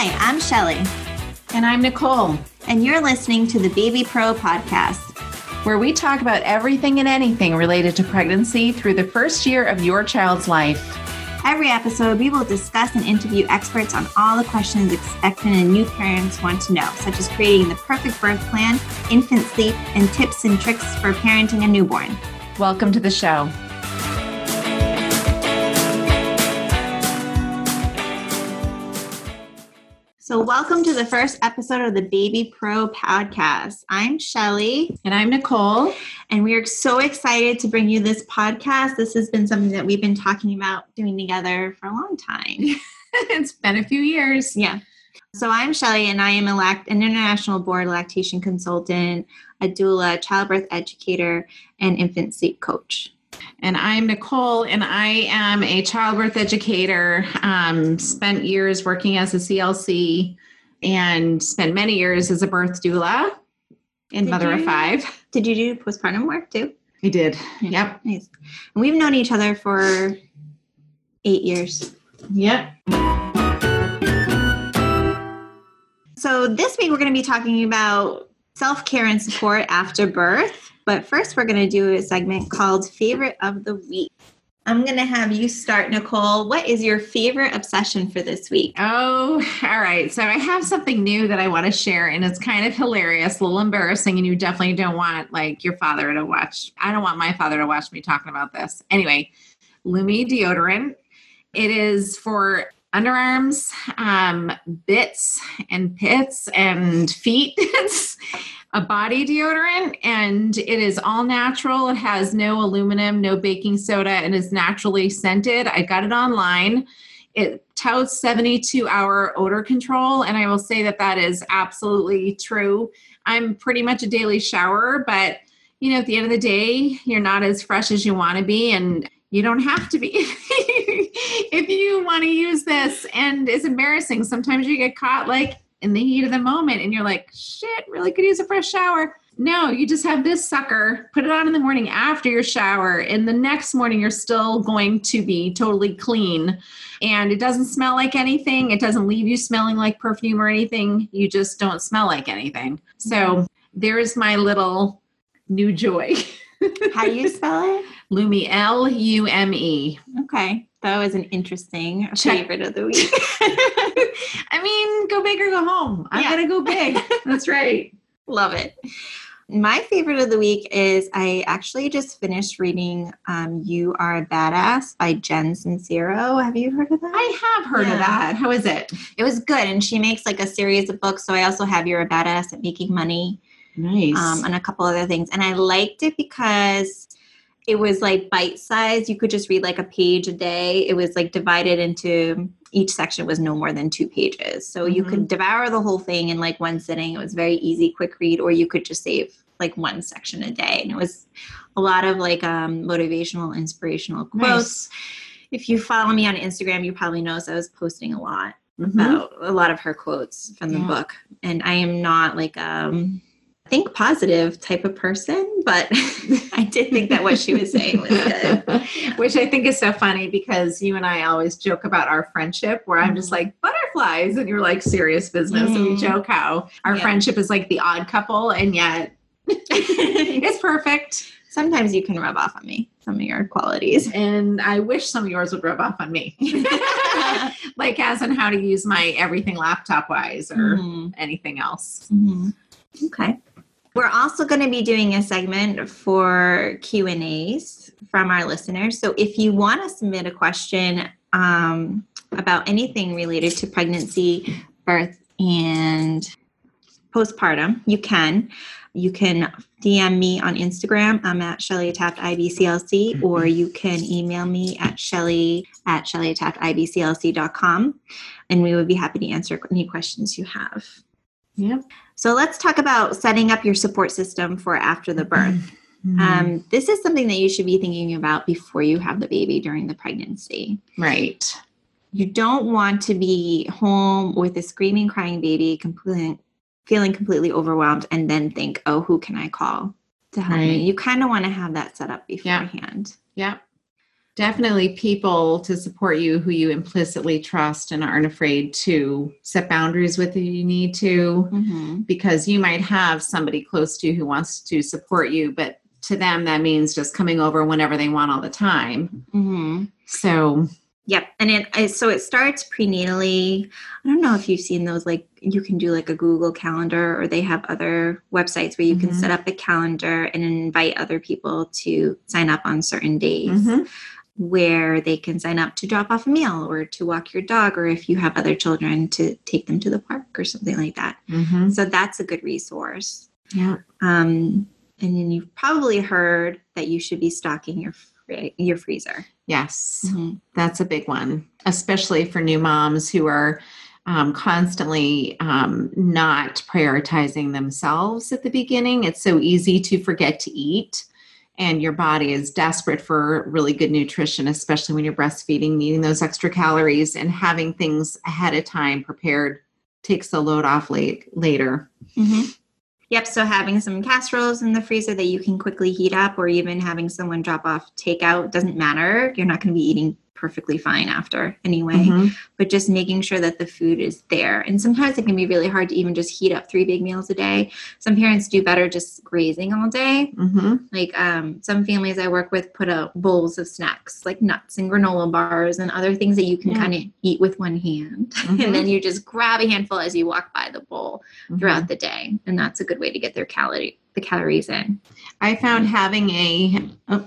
Hi, I'm Shelly. And I'm Nicole. And you're listening to the Baby Pro podcast, where we talk about everything and anything related to pregnancy through the first year of your child's life. Every episode, we will discuss and interview experts on all the questions expectant and new parents want to know, such as creating the perfect birth plan, infant sleep, and tips and tricks for parenting a newborn. Welcome to the show. So, welcome to the first episode of the Baby Pro podcast. I'm Shelly. And I'm Nicole. And we are so excited to bring you this podcast. This has been something that we've been talking about doing together for a long time. it's been a few years. Yeah. So, I'm Shelly, and I am a lact- an international board lactation consultant, a doula, childbirth educator, and infant sleep coach. And I'm Nicole, and I am a childbirth educator. Um, spent years working as a CLC and spent many years as a birth doula and did mother you, of five. Did you do postpartum work too? I did. Yep. Nice. And we've known each other for eight years. Yep. So this week we're going to be talking about self care and support after birth. But first, we're going to do a segment called Favorite of the Week. I'm going to have you start, Nicole. What is your favorite obsession for this week? Oh, all right. So I have something new that I want to share, and it's kind of hilarious, a little embarrassing, and you definitely don't want like your father to watch. I don't want my father to watch me talking about this. Anyway, Lumi deodorant. It is for underarms, um, bits and pits and feet. a body deodorant and it is all natural. It has no aluminum, no baking soda, and is naturally scented. I got it online. It touts 72 hour odor control, and I will say that that is absolutely true. I'm pretty much a daily shower, but you know, at the end of the day, you're not as fresh as you want to be, and you don't have to be if you want to use this. And it's embarrassing. Sometimes you get caught like in the heat of the moment and you're like, shit, really could use a fresh shower. No, you just have this sucker, put it on in the morning after your shower, and the next morning you're still going to be totally clean. And it doesn't smell like anything, it doesn't leave you smelling like perfume or anything. You just don't smell like anything. So there's my little new joy. How do you spell it? Lume, L U M E. Okay. That was an interesting Check. favorite of the week. I mean, go big or go home. I'm yeah. to go big. That's right. Love it. My favorite of the week is I actually just finished reading um, You Are a Badass by Jen Sincero. Have you heard of that? I have heard yeah. of that. How is it? It was good. And she makes like a series of books. So I also have You're a Badass at Making Money. Nice. Um, and a couple other things. And I liked it because it was like bite size. You could just read like a page a day. It was like divided into each section was no more than two pages. So mm-hmm. you could mm-hmm. devour the whole thing in like one sitting. It was very easy, quick read, or you could just save like one section a day. And it was a lot of like um, motivational, inspirational quotes. Nice. If you follow me on Instagram, you probably notice I was posting a lot mm-hmm. about a lot of her quotes from the yeah. book. And I am not like um think positive type of person, but I did think that what she was saying was good. Which I think is so funny because you and I always joke about our friendship where I'm just mm-hmm. like butterflies and you're like serious business. Mm. And we mm-hmm. joke how our yeah. friendship is like the odd couple and yet it's perfect. Sometimes you can rub off on me, some of your qualities. And I wish some of yours would rub off on me. like as in how to use my everything laptop wise or mm. anything else. Mm-hmm. Okay. We're also going to be doing a segment for Q and A's from our listeners. So if you want to submit a question um, about anything related to pregnancy, birth, and postpartum, you can. You can DM me on Instagram. I'm at Shelly Taft IBCLC, or you can email me at Shelly at Shelly Taft IBCLC.com, and we would be happy to answer any questions you have. Yep. So let's talk about setting up your support system for after the birth. Mm-hmm. Um, this is something that you should be thinking about before you have the baby during the pregnancy. Right. You don't want to be home with a screaming, crying baby, completely feeling completely overwhelmed, and then think, "Oh, who can I call to help right. me?" You kind of want to have that set up beforehand. Yeah. yeah. Definitely people to support you who you implicitly trust and aren't afraid to set boundaries with if you need to Mm-hmm. because you might have somebody close to you who wants to support you but to them that means just coming over whenever they want all the time Mm-hmm. so Yep. And it so it starts prenatally. I don't know if you've seen those like you can do like a Google calendar or they have other websites where you can Mhm. set up a calendar and invite other people to sign up on certain days mhm. Where they can sign up to drop off a meal or to walk your dog or if you have other children to take them to the park or something like that. Mhm. So that's a good resource. yeah Um and then you've probably heard that you should be stocking your your freezer. yes Mhm. That's a big one, especially for new moms who are um, constantly um, not prioritizing themselves at the beginning. It's so easy to forget to eat, and your body is desperate for really good nutrition, especially when you're breastfeeding, needing those extra calories, and having things ahead of time prepared takes the load off late later. Mm-hmm. Yep. So having some casseroles in the freezer that you can quickly heat up, or even having someone drop off takeout doesn't matter. You're not going to be eating perfectly fine after anyway, Mhm. but just making sure that the food is there. And sometimes it can be really hard to even just heat up three big meals a day. Some parents do better just grazing all day. Mhm. Like um, some families I work with put out bowls of snacks like nuts and granola bars and other things that you can Yeah. kind of eat with one hand. Mhm. and then you just grab a handful as you walk by the bowl Mhm. throughout the day and that's a good way to get their calorie the calories in I found having a oh,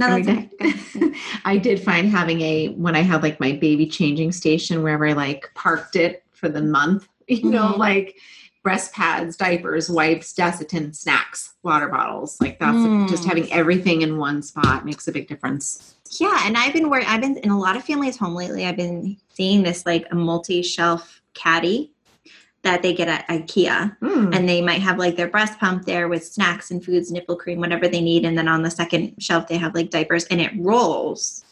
no, Are we that's done? okay. I did find having a when I had like my baby changing station wherever I like parked it for the month, you know, Mhm. like breast pads, diapers, wipes, Desitin, snacks, water bottles. Like that's Mm. just having everything in one spot makes a big difference. yeah and i've been wor- i've been in a lot of families home lately i've been seeing this like a multi-shelf caddy that they get at ikea Mm. and they might have like their breast pump there with snacks and foods nipple cream whatever they need and then on the second shelf they have like diapers and it rolls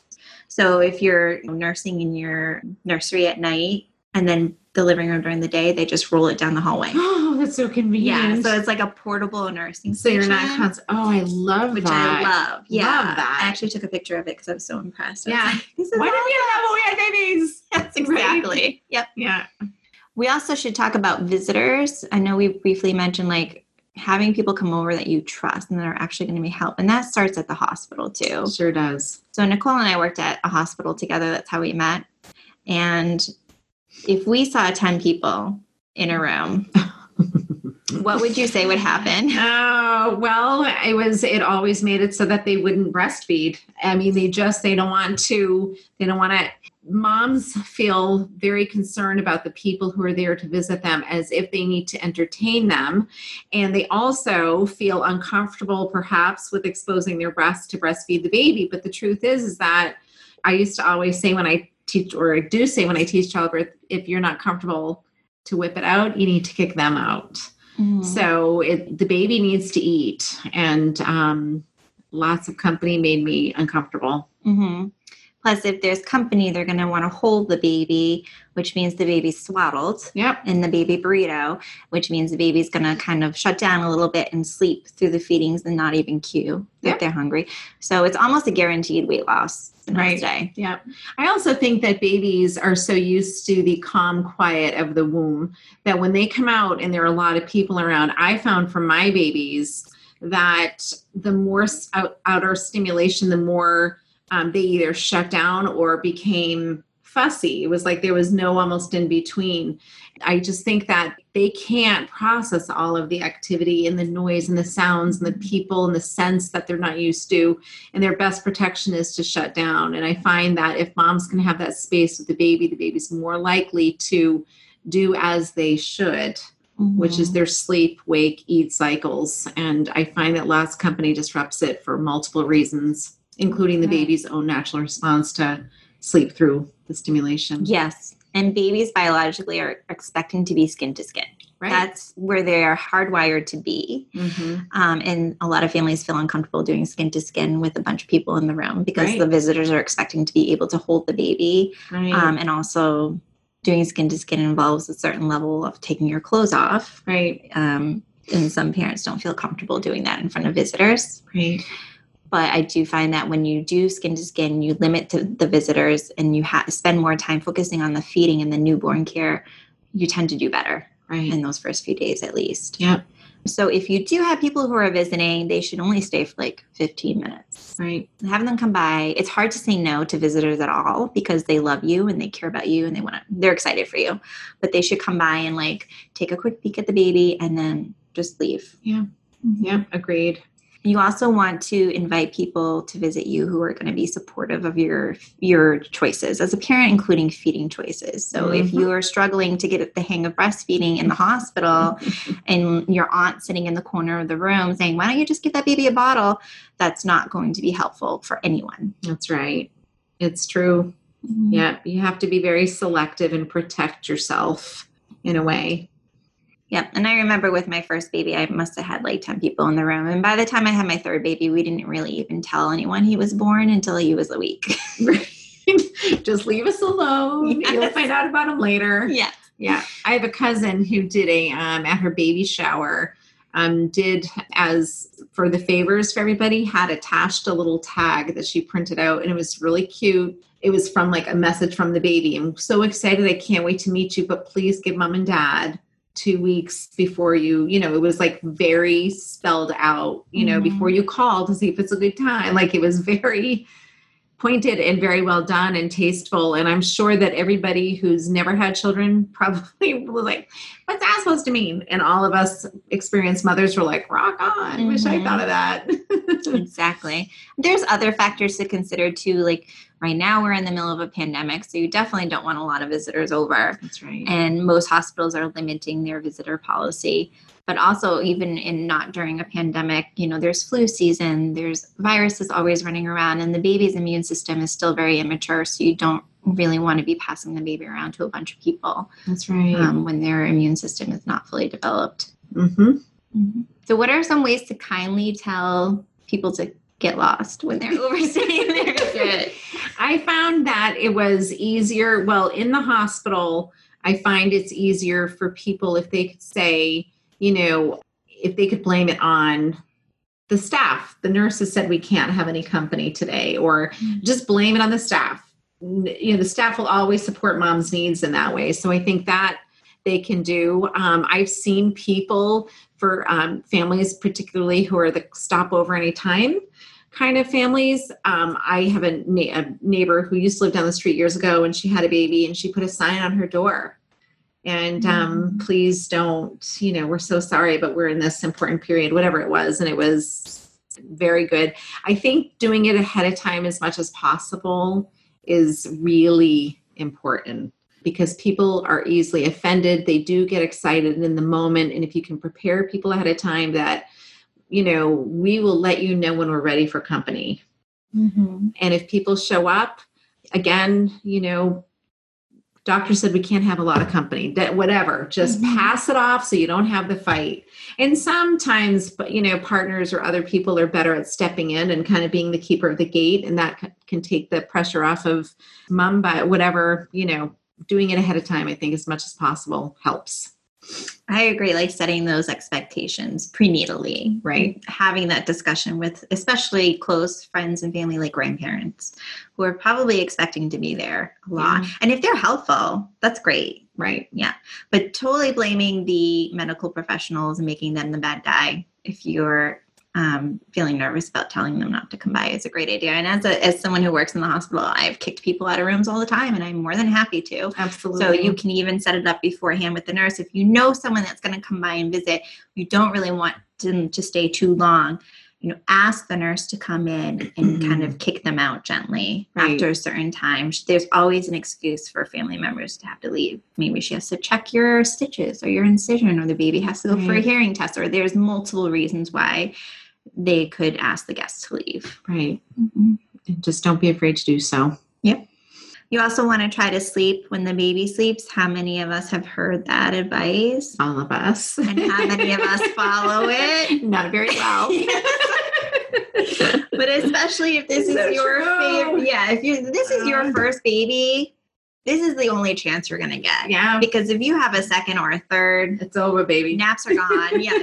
so if you're nursing in your nursery at night and then the living room during the day they just roll it down the hallway Oh, that's so convenient. Yeah, so it's like a portable nursing so you're not station. Oh, I love which that. I love. Yeah, Love that. I actually took a picture of it because I was so impressed. I Yeah. like, Why did we have when we had babies? Right? exactly. Yep. Yeah. We also should talk about visitors. I know we briefly mentioned like having people come over that you trust and that are actually going to be help, and that starts at the hospital too. Sure does. So Nicole and I worked at a hospital together. That's how we met. And if we saw ten people in a room, what would you say would happen? Oh, well, it was it always made it so that they wouldn't breastfeed. I mean, they just they don't want to they don't want to moms feel very concerned about the people who are there to visit them as if they need to entertain them. And they also feel uncomfortable perhaps with exposing their breasts to breastfeed the baby. But the truth is is that i used to always say when i teach or i do say when i teach childbirth if you're not comfortable to whip it out you need to kick them out. Mm-hmm. so it, the baby needs to eat, and um, lots of company made me uncomfortable. hmm Plus, if there's company, they're going to want to hold the baby, which means the baby's swaddled Yep. in the baby burrito, which means the baby's going to kind of shut down a little bit and sleep through the feedings and not even cue that Yep. they're hungry. So it's almost a guaranteed weight loss the next day. Yep. I also think that babies are so used to the calm quiet of the womb that when they come out and there are a lot of people around, I found for my babies that the more out, outer stimulation, the more um, they either shut down or became fussy. It was like there was no almost in between. I just think that they can't process all of the activity and the noise and the sounds and the people and the sense that they're not used to. And their best protection is to shut down. And I find that if moms can have that space with the baby, the baby's more likely to do as they should, which is Mhm. their sleep, wake, eat cycles. And I find that last company disrupts it for multiple reasons, including the Right. baby's own natural response to sleep through the stimulation. Yes. And babies biologically are expecting to be skin to skin. Right. That's where they are hardwired to be. Mm-hmm. Um, and a lot of families feel uncomfortable doing skin to skin with a bunch of people in the room because Right. the visitors are expecting to be able to hold the baby. Right. Um, and also, doing skin to skin involves a certain level of taking your clothes off. right. Um, and some parents don't feel comfortable doing that in front of visitors. Right. But I do find that when you do skin to skin, you limit to the visitors and you have spend more time focusing on the feeding and the newborn care, you tend to do better Right. in those first few days at least. Yep. So if you do have people who are visiting, they should only stay for like 15 minutes. Right. Having them come by. It's hard to say no to visitors at all because they love you and they care about you and they want to they're excited for you. But they should come by and like take a quick peek at the baby and then just leave. Yeah. Mm-hmm. Yeah. Agreed. You also want to invite people to visit you who are going to be supportive of your your choices as a parent, including feeding choices. So if Mhm. you are struggling to get the hang of breastfeeding in the hospital, and your aunt sitting in the corner of the room saying, "Why don't you just give that baby a bottle?" That's not going to be helpful for anyone. That's right. It's true. Yeah. You have to be very selective and protect yourself in a way. Yep. And I remember with my first baby, I must have had like 10 people in the room. And by the time I had my third baby, we didn't really even tell anyone he was born until he was a week. Just leave us alone. You'll find out about him later. yeah. Yeah, I have a cousin who did a um, at her baby shower. Um, did as for the favors for everybody had attached a little tag that she printed out, and it was really cute. It was from like a message from the baby. I'm so excited! I can't wait to meet you, but please give mom and dad two weeks before you. You know, it was like very spelled out. You know, Mhm. before you call to see if it's a good time. Like it was very pointed and very well done and tasteful. And I'm sure that everybody who's never had children probably was like, what's that supposed to mean? And all of us experienced mothers were like, rock on. Wish I thought of that. exactly. There's other factors to consider too. Like right now, we're in the middle of a pandemic. So you definitely don't want a lot of visitors over. That's right. and most hospitals are limiting their visitor policy but also even in not during a pandemic you know there's flu season there's viruses always running around and the baby's immune system is still very immature so you don't really want to be passing the baby around to a bunch of people That's right. um, when their immune system is not fully developed Mm-hmm. so what are some ways to kindly tell people to get lost when they're overstaying their visit I found that it was easier. Well, in the hospital, I find it's easier for people if they could say, you know, if they could blame it on the staff. The nurses said we can't have any company today, or just blame it on the staff. You know, the staff will always support mom's needs in that way. So I think that they can do. Um, I've seen people for um, families, particularly who are the stop over anytime kind of families. Um, I have a, na- a neighbor who used to live down the street years ago, and she had a baby, and she put a sign on her door. And um, please don't, you know, we're so sorry, but we're in this important period, whatever it was. And it was very good. I think doing it ahead of time as much as possible is really important because people are easily offended. They do get excited in the moment. And if you can prepare people ahead of time that, you know, we will let you know when we're ready for company. Mhm. And if people show up, again, you know, doctor said we can't have a lot of company, that whatever, just Mhm. pass it off so you don't have the fight. And sometimes, but you know, partners or other people are better at stepping in and kind of being the keeper of the gate, and that can take the pressure off of mom. But whatever, you know, doing it ahead of time, I think, as much as possible helps. I agree, like setting those expectations prenatally, right? Mm-hmm. Having that discussion with especially close friends and family, like grandparents, who are probably expecting to be there a lot. Yeah. And if they're helpful, that's great. Right. Yeah. But totally blaming the medical professionals and making them the bad guy if you're um, feeling nervous about telling them not to come by is a great idea. And as a, as someone who works in the hospital, I've kicked people out of rooms all the time, and I'm more than happy to. Absolutely. So you can even set it up beforehand with the nurse. If you know someone that's going to come by and visit, you don't really want them to stay too long. You know, ask the nurse to come in and kind of mm-hmm. kick them out gently Right. after a certain time. There's always an excuse for family members to have to leave. Maybe she has to check your stitches or your incision, or the baby has to go for a hearing test, or there's multiple reasons why they could ask the guests to leave. right. Mm-hmm. And just don't be afraid to do so. Yep you also want to try to sleep when the baby sleeps. How many of us have heard that advice? All of us. And how many of us follow it? Not very well. but especially if this It's is so your favorite, yeah, if you this is your Uh. first baby, this is the only chance you're going to get. Yeah. Because if you have a second or a third, It's over, baby. naps are gone. yeah.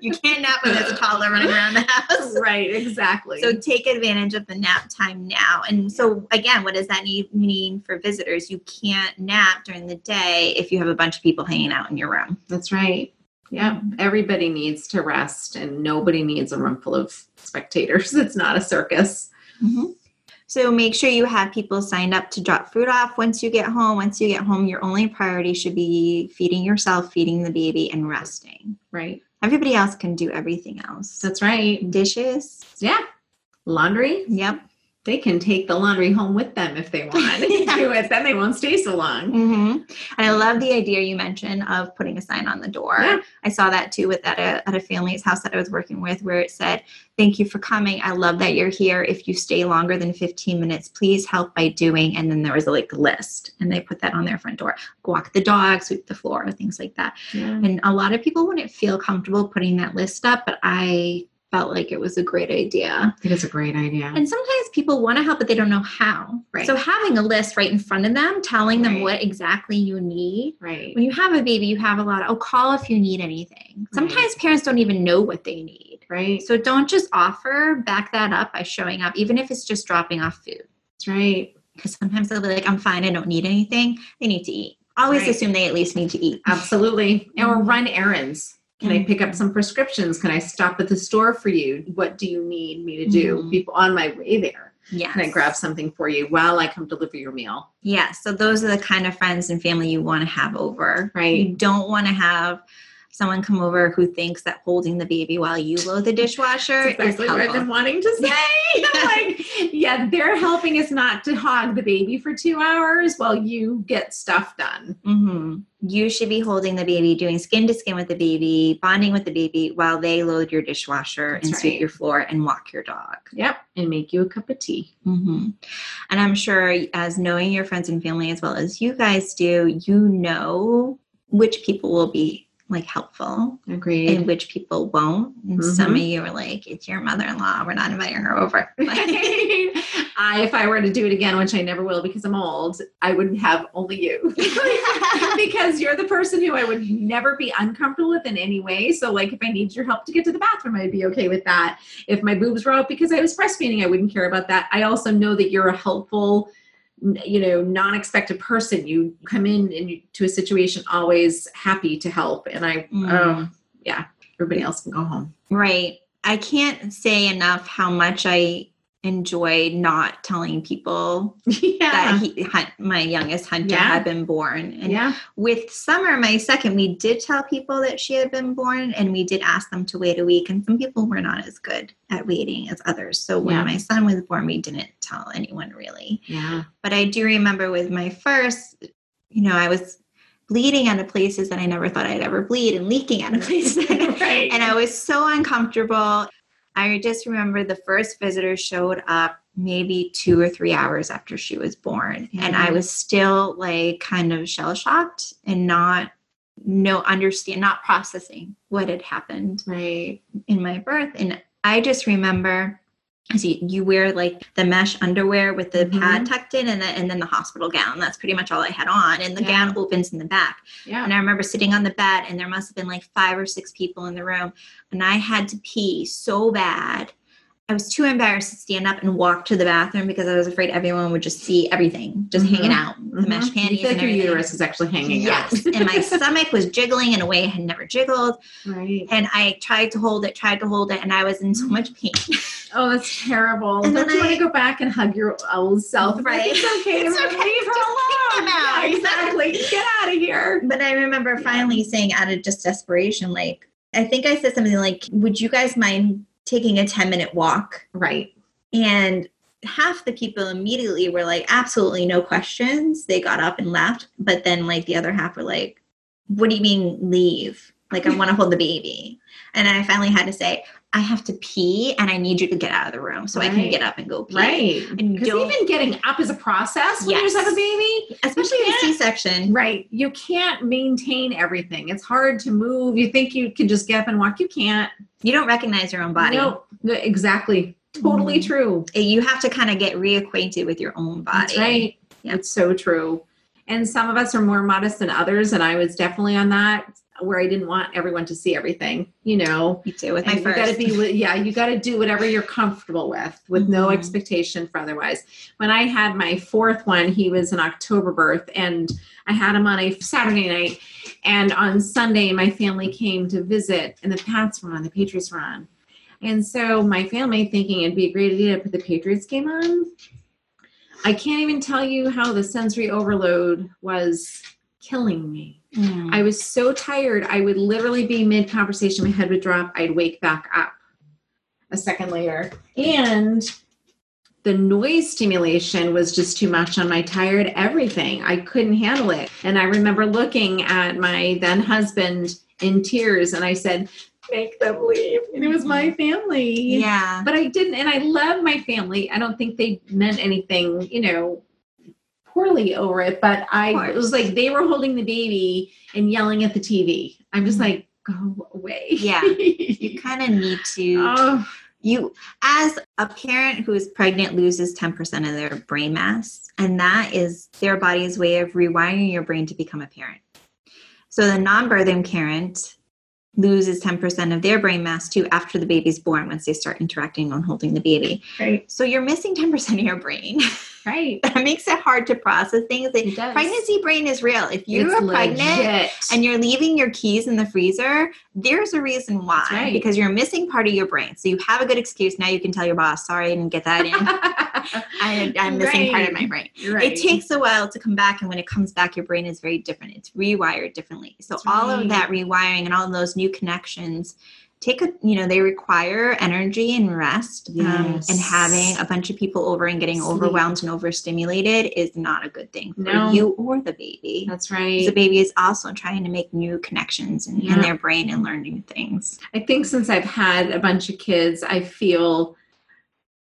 You can't nap when there's a toddler running around the house. right, exactly. So take advantage of the nap time now. And so again, what does that need, mean for visitors? You can't nap during the day if you have a bunch of people hanging out in your room. That's right. Yeah. Everybody needs to rest and nobody needs a room full of spectators. It's not a circus. Mm-hmm. So make sure you have people signed up to drop food off once you get home. Once you get home, your only priority should be feeding yourself, feeding the baby, and resting. Right. Everybody else can do everything else. That's right. Dishes. Yeah. Laundry, Yep. They can take the laundry home with them if they want to Yeah. do it. Then they won't stay so long. hmm And I love the idea you mentioned of putting a sign on the door. Yeah. I saw that too with at a at a family's house that I was working with, where it said, "Thank you for coming. I love that you're here. If you stay longer than 15 minutes, please help by doing." And then there was a like list, and they put that on their front door: walk the dog, sweep the floor, things like that. Yeah. And a lot of people wouldn't feel comfortable putting that list up, but I felt like it was a great idea. It is a great idea. And sometimes people want to help, but they don't know how. Right. So having a list right in front of them, telling them Right. what exactly you need. right. When you have a baby, you have a lot of, oh, call if you need anything. Sometimes parents don't even know what they need. Right. So don't just offer, back that up by showing up, even if it's just dropping off food. That's right. Because sometimes they'll be like, I'm fine, I don't need anything. They need to eat. Always Right. assume they at least need to eat. Absolutely. Or run errands. Can I Mhm. pick up some prescriptions? Can I stop at the store for you? What do you need me to do? Mhm. People on my way there. Yes. Can I grab something for you while I come deliver your meal? Yeah, so those are the kind of friends and family you want to have over. Right. You don't want to have someone come over who thinks that holding the baby while you load the dishwasher That's exactly is what I've been wanting to say. Like, yeah, they're helping us not to hog the baby for two hours while you get stuff done. hmm You should be holding the baby, doing skin to skin with the baby, bonding with the baby while they load your dishwasher That's and sweep your floor and walk your dog. Yep. And make you a cup of tea. hmm And I'm sure, as knowing your friends and family as well as you guys do, you know which people will be like helpful Agreed. and which people won't. And some Mhm. of you are like, it's your mother in law. We're not inviting her over. I, if I were to do it again, which I never will because I'm old, I would have only you. because you're the person who I would never be uncomfortable with in any way. So, like, if I need your help to get to the bathroom, I'd be okay with that. If my boobs were out because I was breastfeeding, I wouldn't care about that. I also know that you're a helpful, you know, non-expected person. You come in and you, to a situation always happy to help, and I, Mm. oh, yeah, everybody else can go home. right. I can't say enough how much I enjoyed not telling people yeah, that he, my youngest Hunter Yeah. had been born. And yeah, with Summer, my second, we did tell people that she had been born and we did ask them to wait a week. And some people were not as good at waiting as others. So when Yeah. my son was born, we didn't tell anyone really. yeah. But I do remember with my first, you know, I was bleeding out of places that I never thought I'd ever bleed and leaking out of places. right. and I was so uncomfortable. I just remember the first visitor showed up maybe two or three hours after she was born. And I was still like kind of shell shocked and not no understand not processing what had happened right. in my birth. And I just remember as you, you wear like the mesh underwear with the pad tucked in and, the, and then the hospital gown. That's pretty much all I had on. And the Yeah. gown opens in the back. Yeah. And I remember sitting on the bed, and there must have been like five or six people in the room. And I had to pee so bad. I was too embarrassed to stand up and walk to the bathroom because I was afraid everyone would just see everything just Mhm. hanging out, the mesh Mhm. panties You and your uterus is actually hanging Yes, out. and my stomach was jiggling in a way it had never jiggled. right. And I tried to hold it, tried to hold it, and I was in so much pain. Oh, that's terrible. And Don't you want to go back and hug your old self? like, Right. It's okay. It's okay. Leave her alone. kick them out. Yeah, exactly. Get out of here. But I remember finally saying, out of just desperation, like, I think I said something like, Would you guys mind taking a 10 minute walk? Right. And half the people immediately were like, absolutely no questions. They got up and left. But then, like, the other half were like, what do you mean leave? Like, I want to hold the baby. And I finally had to say, I have to pee and I need you to get out of the room so I can get up and go pee. Right. And Because even getting up is a process when you Yes. just have a baby. Especially in Yeah. C section. Right. You can't maintain everything. It's hard to move. You think you can just get up and walk. You can't. You don't recognize your own body. No, exactly. Totally Mhm. true. You have to kind of get reacquainted with your own body. That's right. Yeah. It's so true. and some of us are more modest than others and i was definitely on that where i didn't want everyone to see everything you know Me too. With my and you got to be yeah you got to do whatever you're comfortable with with no Mhm. expectation for otherwise when i had my fourth one he was an october birth and i had him on a saturday night and on sunday my family came to visit and the pats were on the patriots were on and so my family thinking it'd be a great idea to put the patriots game on i can't even tell you how the sensory overload was killing me Mm. I was so tired, I would literally be mid conversation, my head would drop, I'd wake back up a second later. And the noise stimulation was just too much on my tired everything. I couldn't handle it. And I remember looking at my then husband in tears and I said, Make them leave. And it was my family. yeah. But I didn't, and I love my family. I don't think they meant anything, you know, poorly over it. But I it was like they were holding the baby and yelling at the TV. I'm just Mhm. like, go away. Yeah. You kind of need to. oh, you as a parent who is pregnant loses 10% of their brain mass and that is their body's way of rewiring your brain to become a parent so the non-birthing parent loses 10% of their brain mass too after the baby's born once they start interacting on holding the baby right, so you're missing 10% of your brain right. that makes it hard to process things It does. pregnancy brain is real if you're pregnant legit. and you're leaving your keys in the freezer, there's a reason why. Right. Because you're missing part of your brain. So you have a good excuse. Now you can tell your boss, sorry, I didn't get that in. I, I'm missing part of my brain. Right. It takes a while to come back. And when it comes back, your brain is very different. It's rewired differently. So That's all right. of that rewiring and all of those new connections take a, you know, they require energy and rest. Um, and having a bunch of people over and getting Sleep. overwhelmed and overstimulated is not a good thing for No. you or the baby. that's right. the baby is also trying to make new connections in, Yeah. in their brain and learn new things. I think since I've had a bunch of kids, I feel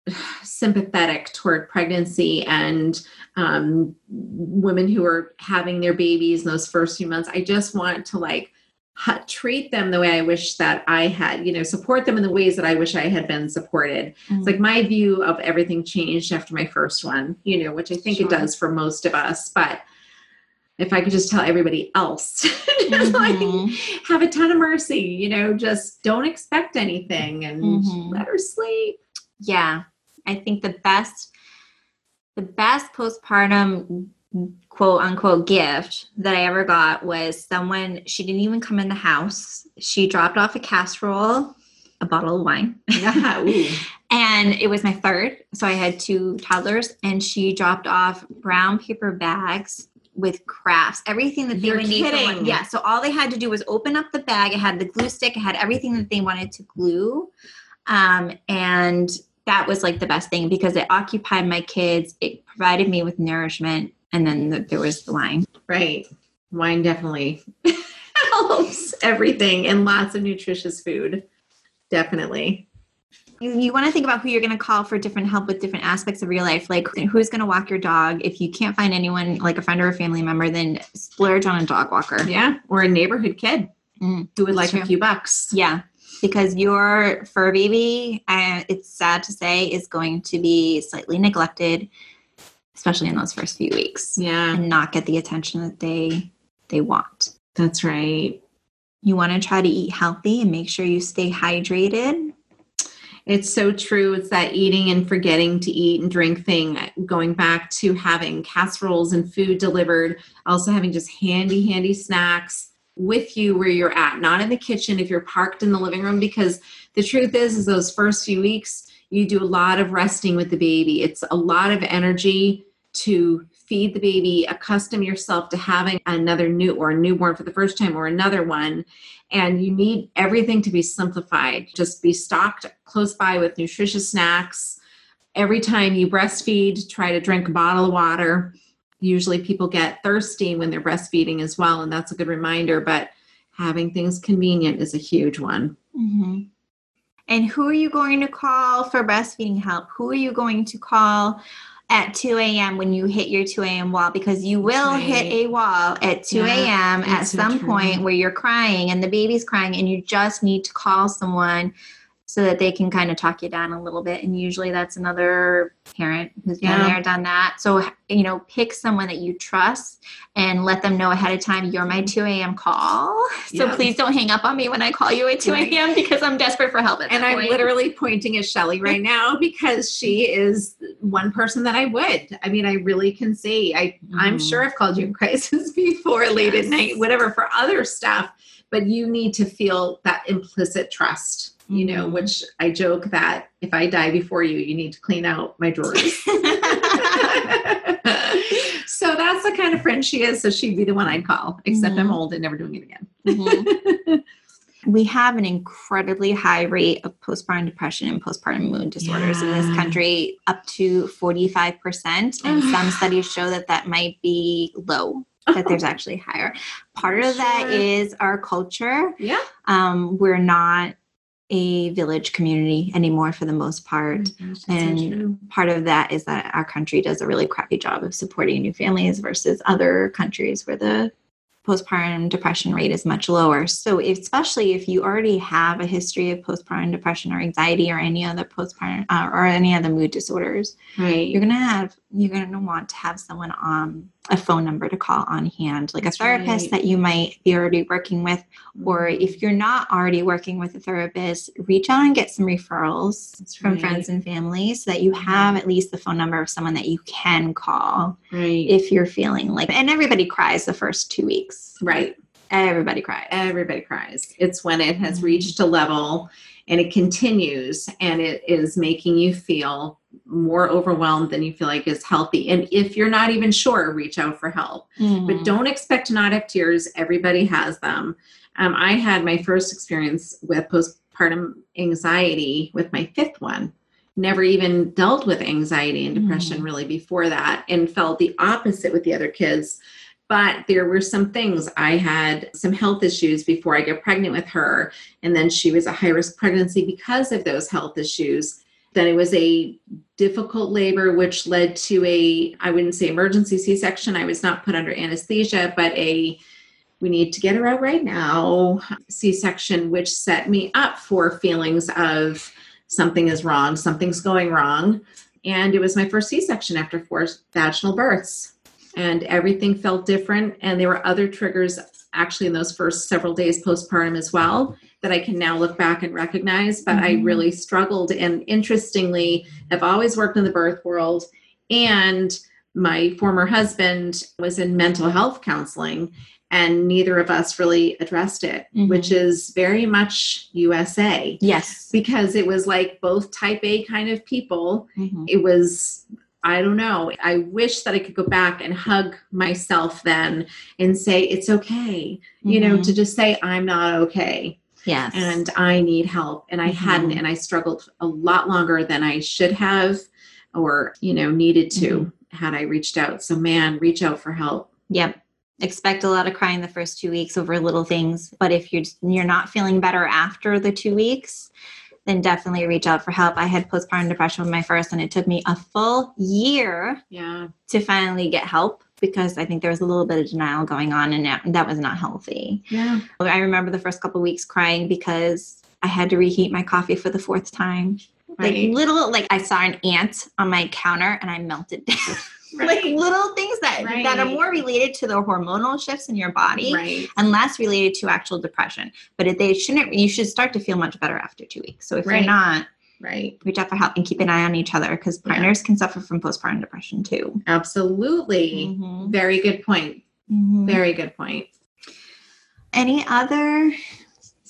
sympathetic toward pregnancy and um, women who are having their babies in those first few months. I just want to like ha- treat them the way I wish that I had, you know, support them in the ways that I wish I had been supported. It's like my view of everything changed after my first one, you know, which I think it does for most of us. But if I could just tell everybody else, just like, have a ton of mercy, you know, just don't expect anything and Mhm. let her sleep. yeah, I think the best, the best postpartum quote unquote gift that I ever got was someone. She didn't even come in the house. She dropped off a casserole, a bottle of wine. Ooh. And it was my third. So I had two toddlers, and she dropped off brown paper bags with crafts, everything that they You're would need. for one- Yeah. So all they had to do was open up the bag. It had the glue stick, it had everything that they wanted to glue. Um, and that was like the best thing because it occupied my kids, it provided me with nourishment, and then the, there was the wine. Right. Wine definitely helps everything and lots of nutritious food. Definitely. You, you want to think about who you're going to call for different help with different aspects of your life. Like who's going to walk your dog? If you can't find anyone like a friend or a family member, then splurge on a dog walker. Yeah. Or a neighborhood kid Mm, who would like true. a few bucks. Yeah, because your fur baby, uh, it's sad to say, is going to be slightly neglected, especially in those first few weeks, Yeah. and not get the attention that they they want. That's right. You want to try to eat healthy and make sure you stay hydrated. It's so true. It's that eating and forgetting to eat and drink thing. Going back to having casseroles and food delivered, also having just handy, handy snacks with you where you're at, not in the kitchen if you're parked in the living room. Because the truth is, is those first few weeks, you do a lot of resting with the baby. It's a lot of energy to feed the baby, accustom yourself to having another new or a newborn for the first time or another one and you need everything to be simplified. Just be stocked close by with nutritious snacks. Every time you breastfeed, try to drink a bottle of water. Usually people get thirsty when they're breastfeeding as well, and that's a good reminder. But having things convenient is a huge one. Mm-hmm. And who are you going to call for breastfeeding help? Who are you going to call at 2 a.m. when you hit your 2 a.m. wall? Because you will Right. hit a wall at 2 Yeah, a.m. at that's so some point where you're crying and the baby's crying, and you just need to call someone so that they can kind of talk you down a little bit. And usually that's another parent who's been Yeah. there, done that. So, you know, pick someone that you trust and let them know ahead of time you're my 2 a.m. call. So Yeah. please don't hang up on me when I call you at 2 a.m. because I'm desperate for help. At and I'm point. literally pointing at Shelly right now because she is one person that I would. I mean, I really can see. I I'm Mhm. sure I've called you in crisis before, late at night, whatever, for other stuff. But you need to feel that implicit trust. You know, Mhm. which I joke that if I die before you, you need to clean out my drawers. so that's the kind of friend she is. So she'd be the one I'd call, except I'm Mhm. old and never doing it again. Mhm. we have an incredibly high rate of postpartum depression and postpartum mood disorders in this country, up to 45%. And some studies show that that might be low, that there's actually higher. Part of that Sure. is our culture. Yeah. Um, we're not a village community anymore for the most part. And part of that is that our country does a really crappy job of supporting new families versus other countries where the postpartum depression rate is much lower. So, especially if you already have a history of postpartum depression or anxiety or any other postpartum uh, or any other mood disorders, right. you're gonna have you're gonna want to have someone on a phone number to call on hand, like That's a therapist right. that you might be already working with or mm-hmm. if you're not already working with a therapist, reach out and get some referrals That's from right. friends and family so that you mm-hmm. have at least the phone number of someone that you can call right. if you're feeling like and everybody cries the first two weeks. right. Everybody cries. everybody cries. It's when it has Mhm. reached a level and it continues and it is making you feel more overwhelmed than you feel like is healthy. And if you're not even sure, reach out for help. Mhm. But don't expect to not have tears. Everybody has them. Um, I had my first experience with postpartum anxiety with my fifth one. Never even dealt with anxiety and depression Mhm. really before that, and felt the opposite with the other kids. But there were some things. I had some health issues before I got pregnant with her, and then she was a high risk pregnancy because of those health issues. Then it was a difficult labor, which led to a, I wouldn't say emergency C section. I was not put under anesthesia, but a, we need to get her out right now C section, which set me up for feelings of something is wrong, something's going wrong. And it was my first C section after four vaginal births. And everything felt different. And there were other triggers actually in those first several days postpartum as well that I can now look back and recognize. But I Mhm. really struggled. And interestingly, I've always worked in the birth world. And my former husband was in mental health counseling, and neither of us really addressed it, Mhm. which is very much USA yes. because it was like both type A kind of people Mhm. it was i don't know. I wish that i could go back and hug myself then and say it's okay you know to just say i'm not okay. Yes. and i need help. And i Mhm. hadn't and i struggled a lot longer than i should have or you know needed to had i reached out. So man reach out for help. Yep. Expect a lot of crying the first two weeks over little things, but if you're you're not feeling better after the two weeks, then definitely reach out for help. I had postpartum depression with my first, and it took me a full year yeah to finally get help because I think there was a little bit of denial going on, and that, was not healthy. yeah I remember the first couple weeks crying because I had to reheat my coffee for the fourth time. right Like little, like I saw an ant on my counter and I melted down. like little things that that are more related to the hormonal shifts in your body right and less related to actual depression. But they shouldn't, you should start to feel much better after two weeks. So if Right. you're not, right reach out for help and keep an eye on each other because Yeah. partners can suffer from postpartum depression too. absolutely Mhm. very good point Mhm. very good point Any other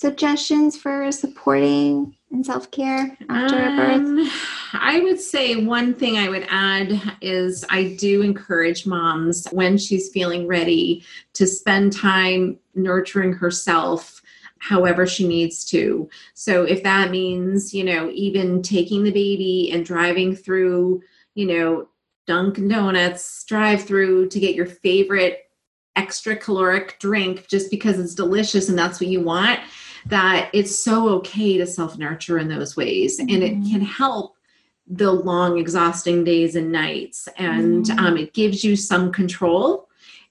suggestions for supporting and self care after a birth? Um, I would say one thing I would add is I do encourage moms when she's feeling ready to spend time nurturing herself however she needs to. So if that means, you know, even taking the baby and driving through, you know, Dunkin' Donuts drive through to get your favorite extra caloric drink just because it's delicious and that's what you want that it's so okay to self nurture in those ways and it Mhm. can help the long exhausting days and nights and Mhm. um, it gives you some control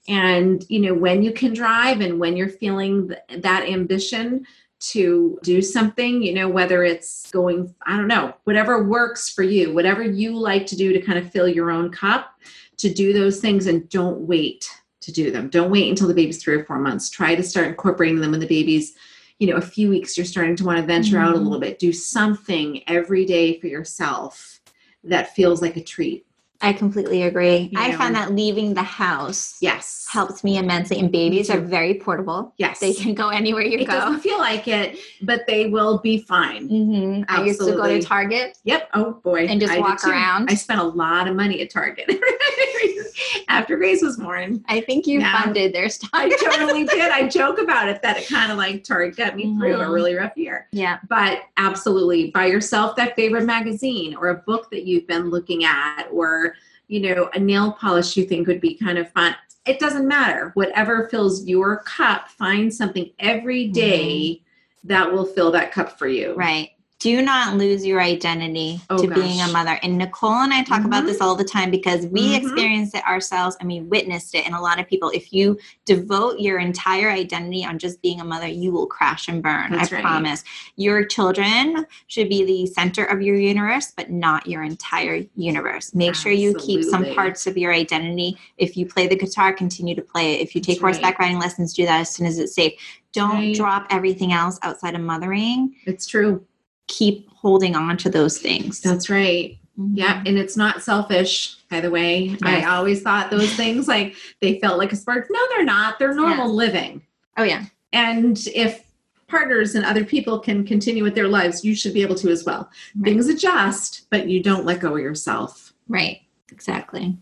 and you know when you can drive and when you're feeling th- that ambition to do something, you know, whether it's going, I don't know, whatever works for you, whatever you like to do to kind of fill your own cup, to do those things and don't wait to do them. Don't wait until the baby's three or four months. Try to start incorporating them when the baby's, you know, a few weeks, you're starting to want to venture mm-hmm. out a mm-hmm. little bit. Do something every day for yourself that feels like a treat. I completely agree. You I know. find that leaving the house yes helps me immensely. And babies are very portable. Yes, they can go anywhere you it go. Doesn't feel like it, but they will be fine. Mm-hmm. I used to go to Target. Yep. Oh boy, and just I walk around. I spent a lot of money at Target after Grace was born. I think you now, funded their stuff. I totally did. I joke about it that it kind of like Target got me mm-hmm. through a mm-hmm. really rough year. Yeah, but absolutely, buy yourself that favorite magazine or a book that you've been looking at or you know, a nail polish you think would be kind of fun. It doesn't matter. Whatever fills your cup, find something every day mm-hmm. that will fill that cup for you. Right do not lose your identity oh, to gosh. being a mother. And Nicole and I talk mm-hmm. about this all the time because we mm-hmm. experienced it ourselves and we witnessed it in a lot of people. If you devote your entire identity on just being a mother, you will crash and burn. That's I right. promise. Your children should be the center of your universe, but not your entire universe. Make Absolutely. sure you keep some parts of your identity. If you play the guitar, continue to play it. If you take That's horseback right. riding lessons, do that as soon as it's safe. Don't right. drop everything else outside of mothering. It's true keep holding on to those things. That's right. Mm-hmm. Yeah, and it's not selfish, by the way. Yes. I always thought those things like they felt like a spark. No, they're not. They're normal yeah. living. Oh yeah. And if partners and other people can continue with their lives, you should be able to as well. Right. Things adjust, but you don't let go of yourself. Right. Exactly.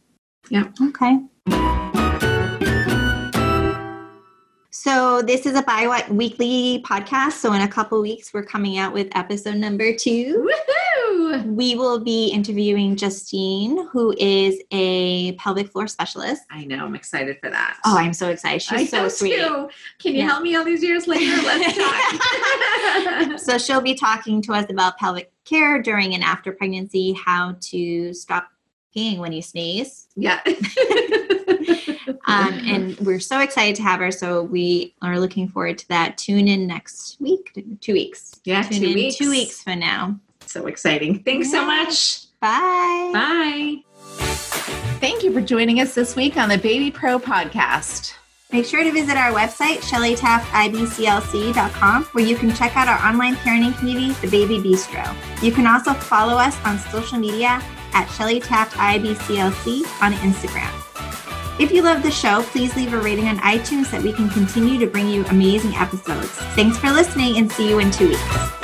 Yeah. Okay. So this is a bi-weekly podcast. So in a couple weeks, we're coming out with episode number two. Woohoo! We will be interviewing Justine, who is a pelvic floor specialist. I know. I'm excited for that. Oh, I'm so excited. She's I so sweet. Too. Can you yeah. help me all these years later? Let's talk. so she'll be talking to us about pelvic care during and after pregnancy, how to stop peeing when you sneeze. Yeah. um, and we're so excited to have her. So we are looking forward to that. Tune in next week, two weeks. Yeah, Tune two weeks. Two weeks from now. So exciting. Thanks so much. Bye. Bye. Thank you for joining us this week on the Baby Pro podcast. Make sure to visit our website, shellytaftibclc.com, where you can check out our online parenting community, The Baby Bistro. You can also follow us on social media at Shelly Taft IBCLC on Instagram. If you love the show, please leave a rating on iTunes so that we can continue to bring you amazing episodes. Thanks for listening and see you in two weeks.